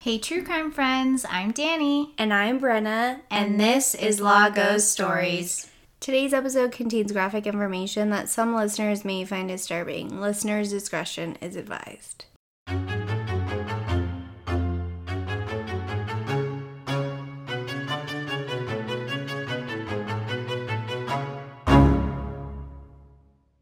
Hey, true crime friends, I'm Danny. And I'm Brenna, And this is Law Ghost Stories. Today's episode contains graphic information that some listeners may find disturbing. Listeners' discretion is advised.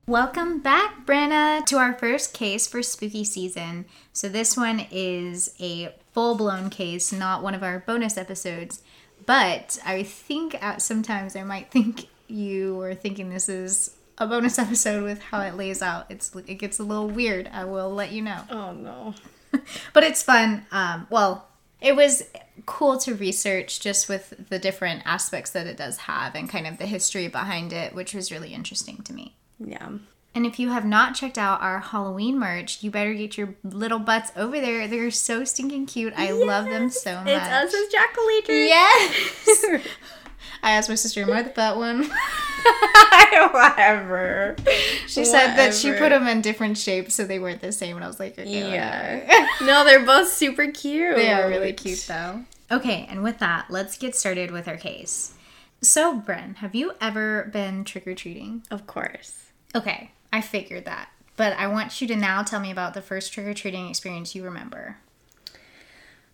Welcome back, Brenna, to our first case for spooky season. So, this one is a full blown case, not one of our bonus episodes. But I think sometimes I might think you were thinking this is a bonus episode with how it lays out. It's it gets a little weird. I will let you know. Oh no. but it's fun. Um, well, it was cool to research just with the different aspects that it does have and kind of the history behind it, which was really interesting to me. Yeah. And if you have not checked out our Halloween merch, you better get your little butts over there. They're so stinking cute. I love them so much. It's us as jack o' Yes. I asked my sister, "Am I the fat one?" Whatever. She said that she put them in different shapes so they weren't the same, and I was like, "Okay, Yeah. no, they're both super cute. They are really cute though. Okay, and with that, let's get started with our case. So, Bren, have you ever been trick or treating? Of course. Okay, I figured that. But I want you to now tell me about the first trick or treating experience you remember.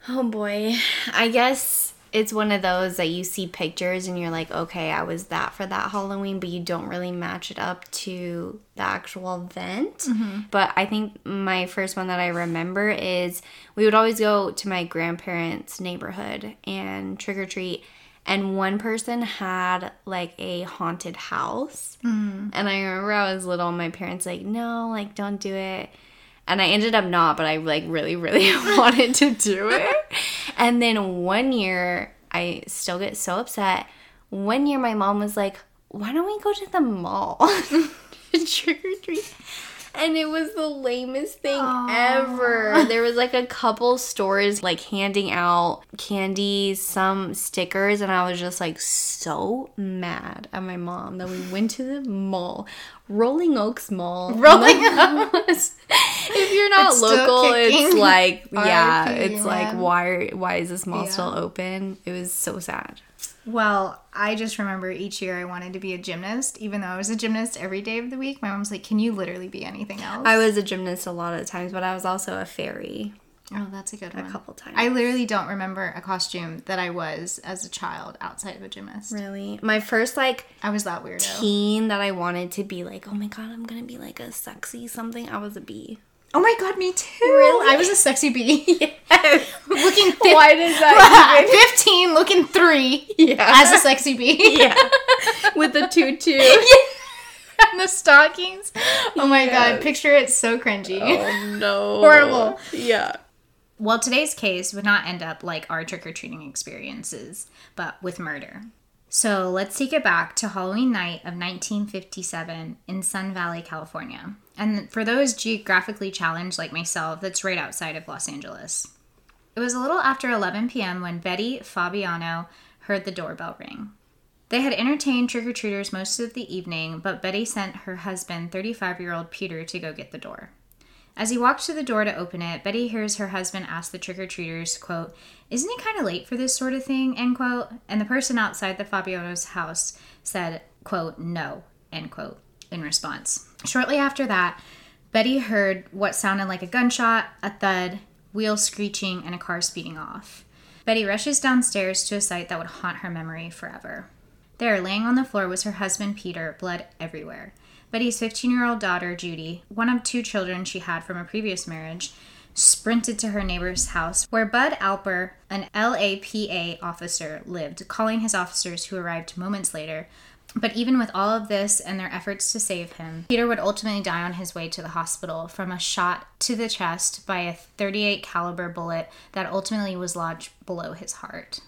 Oh boy. I guess it's one of those that you see pictures and you're like, okay, I was that for that Halloween, but you don't really match it up to the actual event. Mm-hmm. But I think my first one that I remember is we would always go to my grandparents' neighborhood and trick or treat. And one person had like a haunted house. Mm. And I remember I was little, and my parents like, no, like don't do it. And I ended up not, but I like really, really wanted to do it. And then one year, I still get so upset. One year, my mom was like, why don't we go to the mall? Trick or treat. And it was the lamest thing ever. There was like a couple stores like handing out candy, some stickers, and I was just like so mad at my mom that we went to the mall, Rolling Oaks Mall. Rolling Oaks. if you're not It's local, it's like yeah, it's like why are- why is this mall Yeah. still open? It was so sad. Well, I just remember each year I wanted to be a gymnast, even though I was a gymnast every day of the week. My mom's like, "Can you literally be anything else?" I was a gymnast a lot of times, but I was also a fairy oh, that's a good one. a couple times. I literally don't remember a costume that I was as a child outside of a gymnast. really my first like I was that weirdo. teen that I wanted to be like, oh my god, I'm gonna be like a sexy something. I was a bee. Oh my god, me too. Really? I was a sexy bee. looking Why does that? At 15, looking three Yeah. as a sexy bee. yeah, with the tutu. and the stockings. Oh my Yeah. god, picture it so cringy. Oh no, Horrible. Yeah. Well, today's case would not end up like our trick or treating experiences, but with murder. So let's take it back to Halloween night of 1957 in Sun Valley, California. And for those geographically challenged like myself, that's right outside of Los Angeles. It was a little after 11 p.m. when Betty Fabiano heard the doorbell ring. They had entertained trick or treaters most of the evening, but Betty sent her husband, 35 year old Peter, to go get the door. As he walks to the door to open it, Betty hears her husband ask the trick or treaters, quote, Isn't it kind of late for this sort of thing? End quote. And the person outside the Fabiano's house said, quote, No, end quote, in response. Shortly after that, Betty heard what sounded like a gunshot, a thud, wheels screeching, and a car speeding off. Betty rushes downstairs to a sight that would haunt her memory forever. There, laying on the floor, was her husband Peter, blood everywhere. Betty's 15 year old daughter, Judy, one of two children she had from a previous marriage, sprinted to her neighbor's house where Bud Alper, an LAPD officer, lived, calling his officers who arrived moments later. But even with all of this and their efforts to save him, Peter would ultimately die on his way to the hospital from a shot to the chest by a 38 caliber bullet that ultimately was lodged below his heart.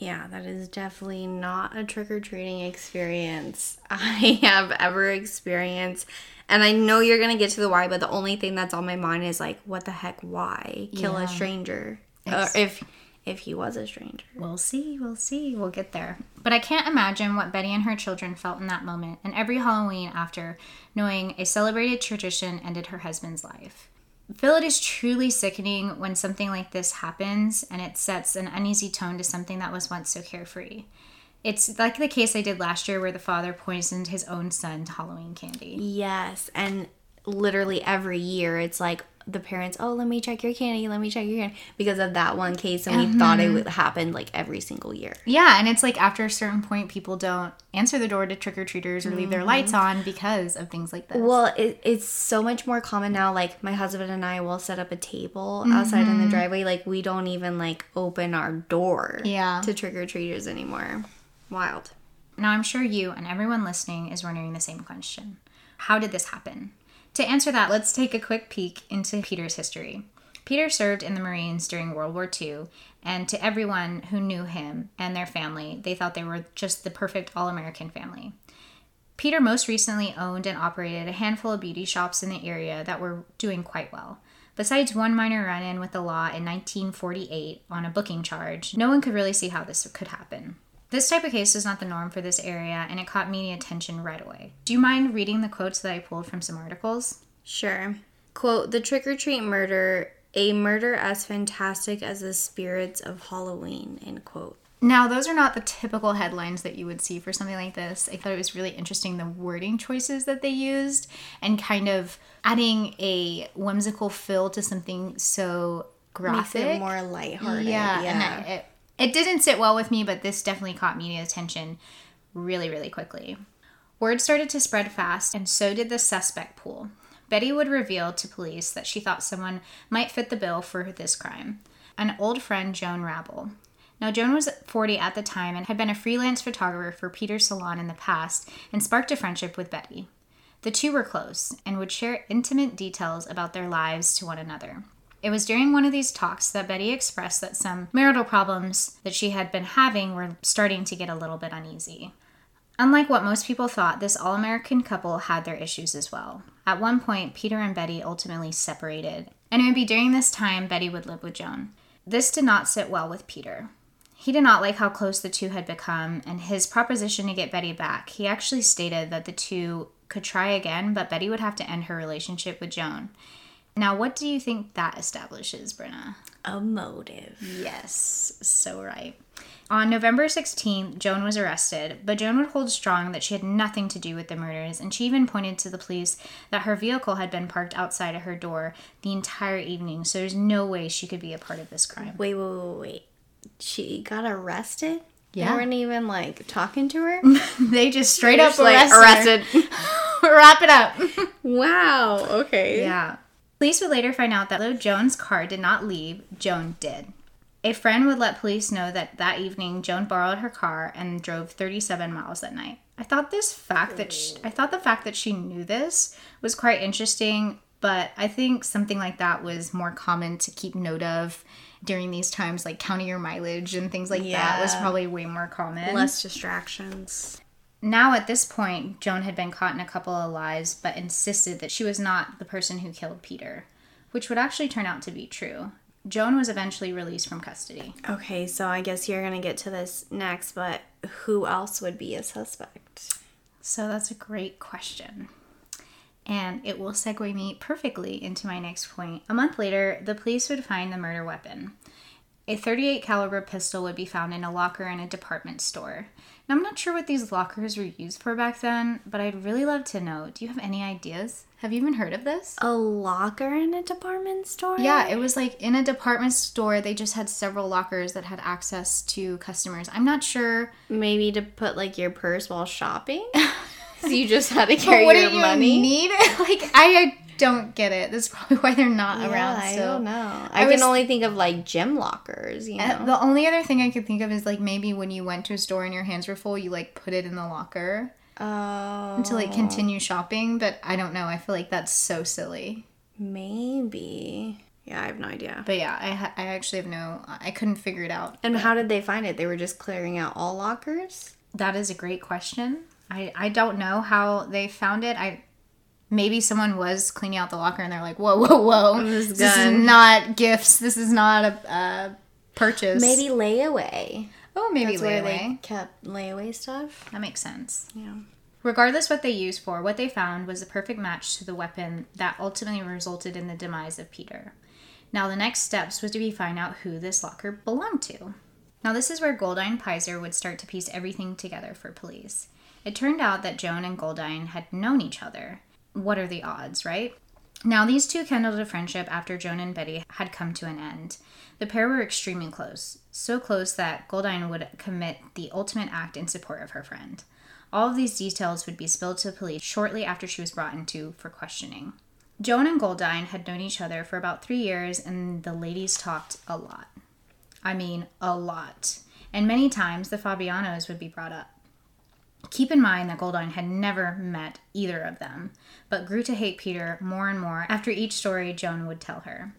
Yeah, that is definitely not a trick or treating experience I have ever experienced. And I know you're gonna get to the why, but the only thing that's on my mind is like, what the heck? Why kill Yeah. a stranger? Uh, or if if he was a stranger. We'll see, we'll see, we'll get there. But I can't imagine what Betty and her children felt in that moment and every Halloween after knowing a celebrated tradition ended her husband's life. Phil, it is truly sickening when something like this happens and it sets an uneasy tone to something that was once so carefree. It's like the case I did last year where the father poisoned his own son's Halloween candy. Yes, and literally every year it's like the parents, oh, let me check your candy, let me check your candy, because of that one case, and we thought it mm-hmm. would happen like every single year. Yeah, and it's like after a certain point, people don't answer the door to trick or treaters or leave their mm-hmm. lights on because of things like this. Well, it, it's so much more common now. Like my husband and I will set up a table outside in the mm-hmm. driveway. Like we don't even like open our door Yeah. to trick or treaters anymore. Wild. Now, I'm sure you and everyone listening is wondering the same question How did this happen? To answer that, let's take a quick peek into Peter's history. Peter served in the Marines during World War II, and to everyone who knew him and their family, they thought they were just the perfect all American family. Peter most recently owned and operated a handful of beauty shops in the area that were doing quite well. Besides one minor run in with the law in 1948 on a booking charge, no one could really see how this could happen. This type of case is not the norm for this area, and it caught media attention right away. Do you mind reading the quotes that I pulled from some articles? Sure. Quote The trick or treat murder, a murder as fantastic as the spirits of Halloween. End quote. Now, those are not the typical headlines that you would see for something like this. I thought it was really interesting the wording choices that they used and kind of adding a whimsical fill to something so Makes graphic. it more lighthearted. yeah, Yeah. and I, it, it didn't sit well with me, but this definitely caught media attention really, really quickly. Word started to spread fast, and so did the suspect pool. Betty would reveal to police that she thought someone might fit the bill for this crime an old friend, Joan Rabble. Now, Joan was 40 at the time and had been a freelance photographer for Peter's salon in the past and sparked a friendship with Betty. The two were close and would share intimate details about their lives to one another. It was during one of these talks that Betty expressed that some marital problems that she had been having were starting to get a little bit uneasy. Unlike what most people thought, this all American couple had their issues as well. At one point, Peter and Betty ultimately separated, and it would be during this time Betty would live with Joan. This did not sit well with Peter. He did not like how close the two had become, and his proposition to get Betty back. He actually stated that the two could try again, but Betty would have to end her relationship with Joan. Now, what do you think that establishes, Brenna? A motive. Yes, so right. On November 16th, Joan was arrested, but Joan would hold strong that she had nothing to do with the murders, and she even pointed to the police that her vehicle had been parked outside of her door the entire evening, so there's no way she could be a part of this crime. Wait, wait, wait, wait. She got arrested? Yeah. They weren't even like talking to her? they just straight up Just, like, arrested. her. Wrap it up. wow. Okay. Yeah. Police would later find out that though Joan's car did not leave, Joan did. A friend would let police know that that evening Joan borrowed her car and drove 37 miles that night. I thought this fact that she, I thought the fact that she knew this was quite interesting, but I think something like that was more common to keep note of during these times like counting your mileage and things like that was probably way more common. Less distractions. Now, at this point, Joan had been caught in a couple of lies, but insisted that she was not the person who killed Peter, which would actually turn out to be true. Joan was eventually released from custody. Okay, so I guess you're gonna get to this next, but who else would be a suspect? So that's a great question. And it will segue me perfectly into my next point. A month later, the police would find the murder weapon. A 38 caliber pistol would be found in a locker in a department store. Now, I'm not sure what these lockers were used for back then, but I'd really love to know. Do you have any ideas? Have you even heard of this? A locker in a department store? Yeah, it was like in a department store, they just had several lockers that had access to customers. I'm not sure. Maybe to put like your purse while shopping? so you just had to carry your you money? need like I don't get it. That's probably why they're not yeah, around. I so don't know. I I, was- can only think of like gym lockers, you know. Uh, the only other thing I could think of is like maybe when you went to a store and your hands were full, you like put it in the locker oh. to like continue shopping. But I don't know. I feel like that's so silly. Maybe. Yeah, I have no idea. But yeah, I ha- I actually have no. I couldn't figure it out. And how did they find it? They were just clearing out all lockers? That is a great question. I I don't know how they found it. I maybe someone was cleaning out the locker and they're like, whoa, whoa, whoa, This this, is not gifts. This is not a, a purchase. Maybe layaway. oh maybe That's where layaway. they kept layaway stuff. That makes sense. Yeah. Regardless what they used for, what they found was a perfect match to the weapon that ultimately resulted in the demise of Peter. Now the next steps was to be find out who this locker belonged to. Now this is where Goldine Pizer would start to piece everything together for police. It turned out that Joan and Goldine had known each other. What are the odds, right? Now, these two kindled a friendship after Joan and Betty had come to an end. The pair were extremely close, so close that Goldine would commit the ultimate act in support of her friend. All of these details would be spilled to the police shortly after she was brought into for questioning. Joan and Goldine had known each other for about three years, and the ladies talked a lot. I mean, a lot. And many times the Fabianos would be brought up. Keep in mind that Goldine had never met either of them, but grew to hate Peter more and more after each story Joan would tell her.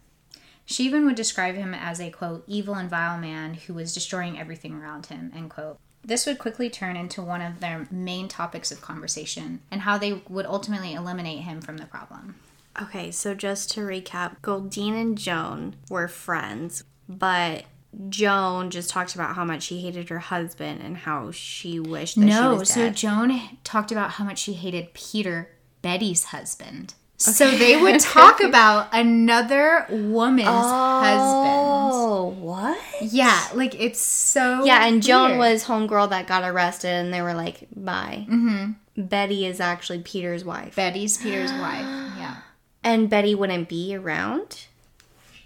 She even would describe him as a quote, evil and vile man who was destroying everything around him, end quote. This would quickly turn into one of their main topics of conversation and how they would ultimately eliminate him from the problem. Okay, so just to recap, Goldine and Joan were friends, but Joan just talked about how much she hated her husband and how she wished that no, she was so. Joan talked about how much she hated Peter, Betty's husband. So they would talk about another woman's husband. Oh, what? Yeah, like it's so Yeah, and Joan weird. was homegirl that got arrested, and they were like, "Bye." Mm-hmm. Betty is actually Peter's wife, Betty's Peter's wife. Yeah. and Betty wouldn't be around.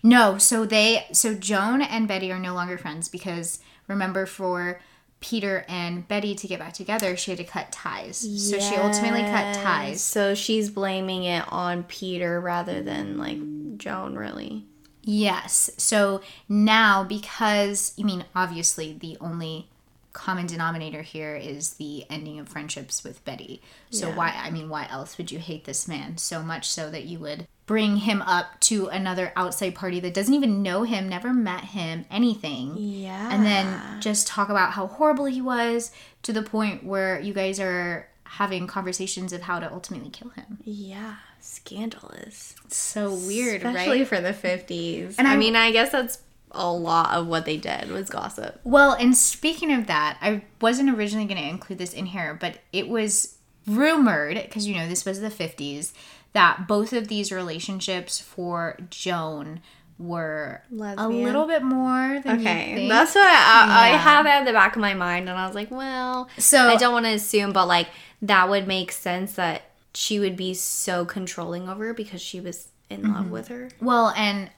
No, so they so Joan and Betty are no longer friends because remember for Peter and Betty to get back together, she had to cut ties. So she ultimately cut ties. So she's blaming it on Peter rather than like Joan, really. Yes. So now because I mean obviously the only common denominator here is the ending of friendships with Betty. So Yeah. why I mean why else would you hate this man so much so that you would bring him up to another outside party that doesn't even know him, never met him, anything. Yeah. and then just talk about how horrible he was to the point where you guys are having conversations of how to ultimately kill him. yeah, scandalous. It's so weird, Especially right? for the 50s. And I I- mean, I guess that's a lot of what they did was gossip. Well, and speaking of that, I wasn't originally going to include this in here, but it was rumored because you know this was the 50s that both of these relationships for Joan were a little bit more Okay, that's what I, I Yeah. have at the back of my mind, and I was like, well, So- I don't want to assume, but like that would make sense that she would be so controlling over her because she was in love mm-hmm. with her. Well, and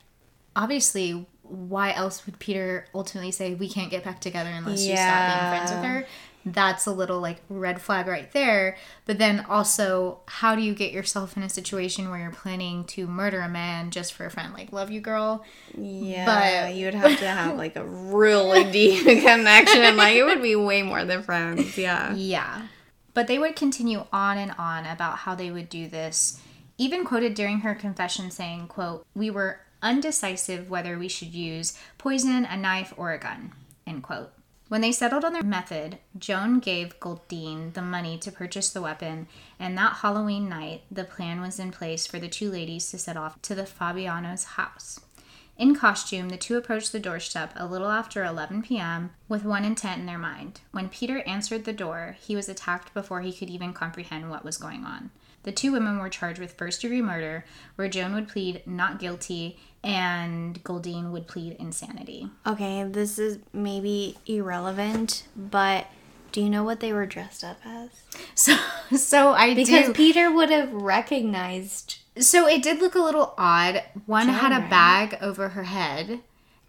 obviously, why else would Peter ultimately say we can't get back together unless you stop being friends with her? That's a little like red flag right there. But then also, how do you get yourself in a situation where you're planning to murder a man just for a friend? Like, love you, girl. Yeah, But- you would have to have like a really deep connection. Like it would be way more than friends. Yeah. Yeah. But they would continue on and on about how they would do this. Even quoted during her confession saying, quote, We were undecisive whether we should use poison, a knife, or a gun, end quote. When they settled on their method, Joan gave Goldine the money to purchase the weapon, and that Halloween night, the plan was in place for the two ladies to set off to the Fabiano's house. In costume, the two approached the doorstep a little after 11 p.m. with one intent in their mind. When Peter answered the door, he was attacked before he could even comprehend what was going on. The two women were charged with first degree murder, where Joan would plead not guilty and Goldine would plead insanity. Okay, this is maybe irrelevant, but do you know what they were dressed up as? So, so I Because do. Peter would have recognized. So it did look a little odd. One had a bag over her head,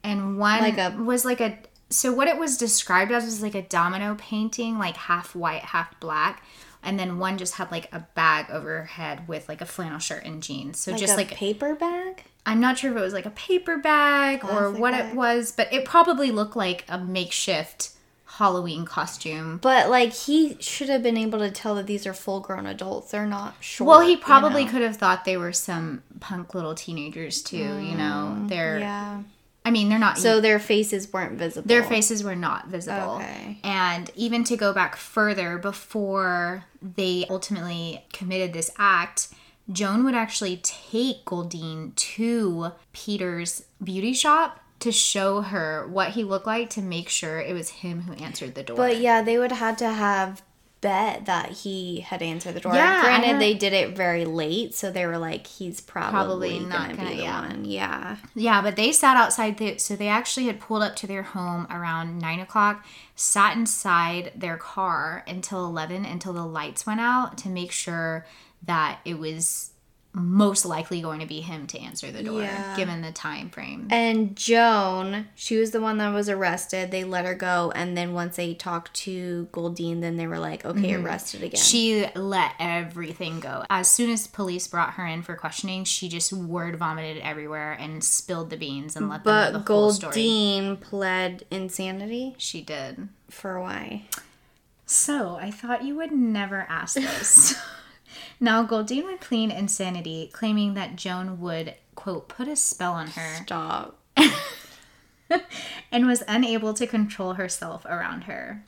and one Like a- was like a. So what it was described as was like a domino painting, like half white, half black, and then one just had like a bag over her head with like a flannel shirt and jeans. So just Like just a like paper bag. I'm not sure if it was like a paper bag or what bag. it was, but it probably looked like a makeshift Halloween costume. But like he should have been able to tell that these are full grown adults. They're not short. Well, he you probably know? could have thought they were some punk little teenagers too. you know, they're. Mm, Yeah. I mean, they're not. So their faces weren't visible. their faces were not visible. Okay. And even to go back further, before they ultimately committed this act, Joan would actually take Goldine to Peter's beauty shop to show her what he looked like to make sure it was him who answered the door. But yeah, they would have had to have bet that he had answered the door. Yeah, Granted, they did it very late, so they were like, he's probably, Probably not gonna, gonna- be the yeah. one. Yeah. Yeah, but they sat outside. The, so they actually had pulled up to their home around nine o'clock, sat inside their car until 11, until the lights went out to make sure that it was most likely going to be him to answer the door, Yeah. given the time frame. And Joan, she was the one that was arrested. They let her go, and then once they talked to Goldine, then they were like, okay, mm-hmm. arrested again. She let everything go. As soon as police brought her in for questioning, she just word vomited everywhere and spilled the beans and let them know but the whole story. Goldine pled insanity She did. for why? So I thought you would never ask this. now, Goldine would plead insanity, claiming that Joan would, quote, put a spell on her Stop. and was unable to control herself around her.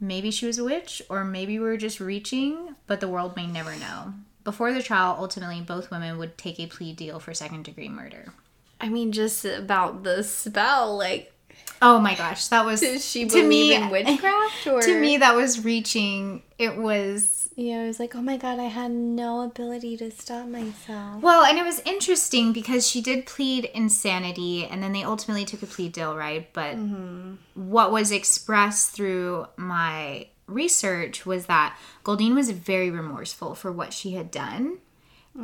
Maybe she was a witch, or maybe we were just reaching, but the world may never know. Before the trial, ultimately, both women would take a plea deal for second degree murder. I mean, just about the spell, like, Oh my gosh, that was does she to me in witchcraft? Or to me that was reaching. It was yeah, I was like, oh my god, I had no ability to stop myself. Well, and it was interesting because she did plead insanity and then they ultimately took a plea deal, right? But mm-hmm. what was expressed through my research was that Goldine was very remorseful for what she had done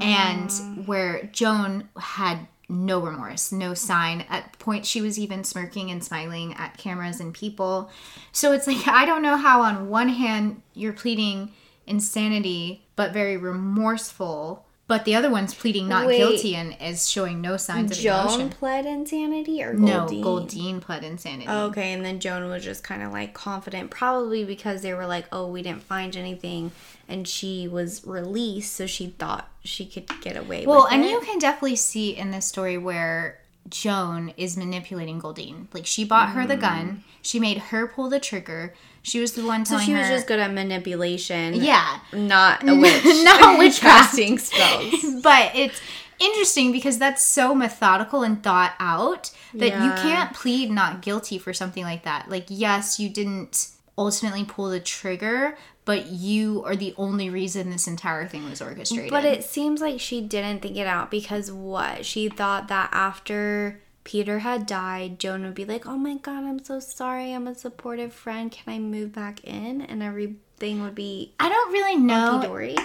and mm. where Joan had no remorse, no sign. At point she was even smirking and smiling at cameras and people. So it's like I don't know how on one hand you're pleading insanity but very remorseful, but the other one's pleading not Wait. guilty and is showing no signs of Joan emotion. pled insanity or No, Goldine? Goldine pled insanity. Okay, and then Joan was just kind of like confident, probably because they were like, "Oh, we didn't find anything," and she was released, so she thought she could get away. Well, and it. you can definitely see in this story where Joan is manipulating Goldine. Like she bought her the gun, mm. she made her pull the trigger. She was the one so telling she was her. just good at manipulation. yeah, not a witch, Not witchcraft. casting spells. but it's interesting because that's so methodical and thought out that you Yeah. can't plead not guilty for something like that. Like, yes, you didn't ultimately pull the trigger, but you are the only reason this entire thing was orchestrated. But it seems like she didn't think it out because what? She thought that after Peter had died, Joan would be like, "Oh my god, I'm so sorry. I'm a supportive friend. Can I move back in?" And everything would be I don't really know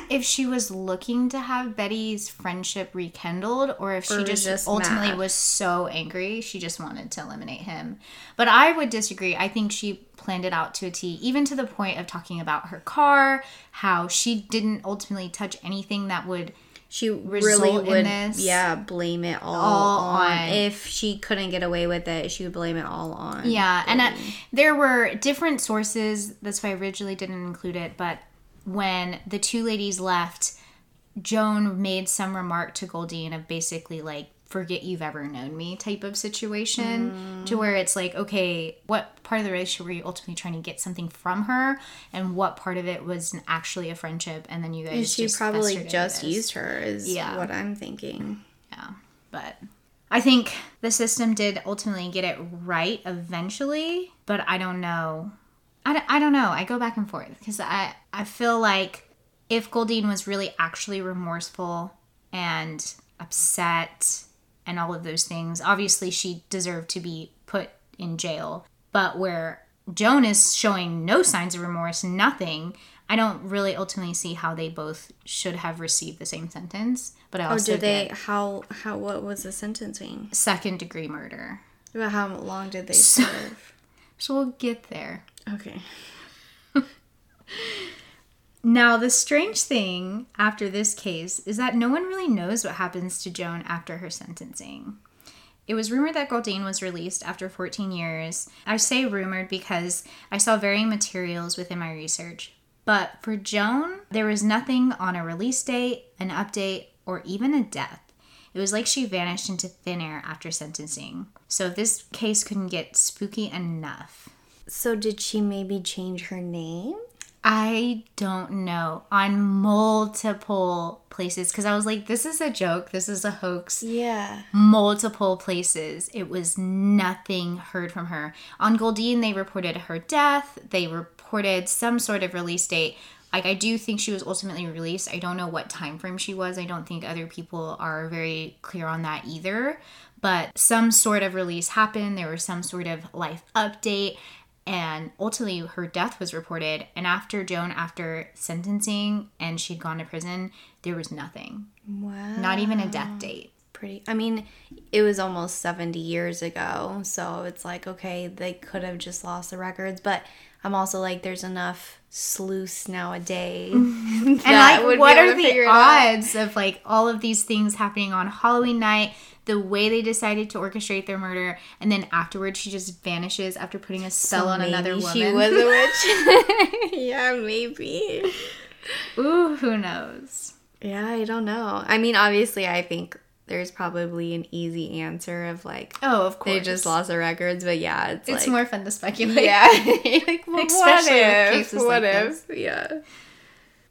if she was looking to have Betty's friendship rekindled or if she Or just, just ultimately mad. was so angry she just wanted to eliminate him. But I would disagree. I think she planned it out to a T, even to the point of talking about her car, how she didn't ultimately touch anything that would She really result in would, this. yeah, blame it all, All on. on- If she couldn't get away with it, she would blame it all on. Yeah, and uh, there were different sources. That's why I originally didn't include it. But when the two ladies left, Joan made some remark to Goldine of basically like, forget you've ever known me type of situation to where it's like, okay, what part of the relationship were you ultimately trying to get something from her? And what part of it was actually a friendship? And then you guys And she just probably just used her, is Yeah. what I'm thinking. Yeah, but I think the system did ultimately get it right eventually, but I don't know. I don't, I don't know. I go back and forth because I, I feel like if Goldine was really actually remorseful and upset and all of those things, obviously she deserved to be put in jail. But where Joan is showing no signs of remorse, nothing, I don't really ultimately see how they both should have received the same sentence. But I Oh, also did they? get How? How? What was the sentencing? second degree murder. Well, How long did they serve? So we'll get there. Okay. Now, the strange thing after this case is that no one really knows what happens to Joan after her sentencing. It was rumored that Goldine was released after 14 years. I say rumored because I saw varying materials within my research. But for Joan, there was nothing on a release date, an update, or even a death. It was like she vanished into thin air after sentencing. So this case couldn't get spooky enough. So did she maybe change her name? I don't know. On multiple places. Because I was like, this is a joke. This is a hoax. Yeah. Multiple places. It was nothing heard from her. On Goldine, they reported her death. They reported some sort of release date. like I do think she was ultimately released. I don't know what time frame she was. I don't think other people are very clear on that either. But some sort of release happened. There was some sort of life update and ultimately her death was reported and after joan after sentencing and she'd gone to prison there was nothing Wow. not even a death date Pretty. I mean, it was almost 70 years ago. So it's like, okay, they could have just lost the records. But I'm also like, there's enough sleuths nowadays. and like what are the figure it out. odds of like all of these things happening on halloween night the way they decided to orchestrate their murder and then afterwards she just vanishes after putting a spell So on another woman She was a witch. yeah, maybe. ooh who knows Yeah, I don't know. I mean, obviously, I think there's probably an easy answer of like, oh of course they just lost the records. But yeah, it's, it's like, more fun to speculate Yeah. like, well, Especially what if? cases what like if? Yeah.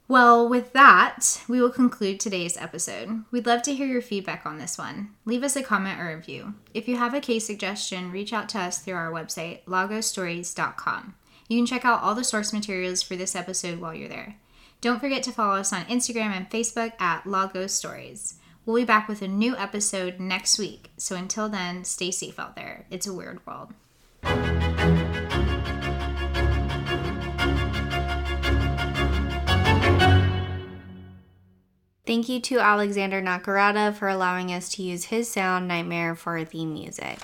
Well, with that, we will conclude today's episode. We'd love to hear your feedback on this one. Leave us a comment or review. If you have a case suggestion, reach out to us through our website, lagostories.com. You can check out all the source materials for this episode while you're there. Don't forget to follow us on Instagram and Facebook at Lagos Stories. We'll be back with a new episode next week. So until then, stay safe out there. It's a weird world. Thank you to Alexander Nakarada for allowing us to use his sound Nightmare for theme music.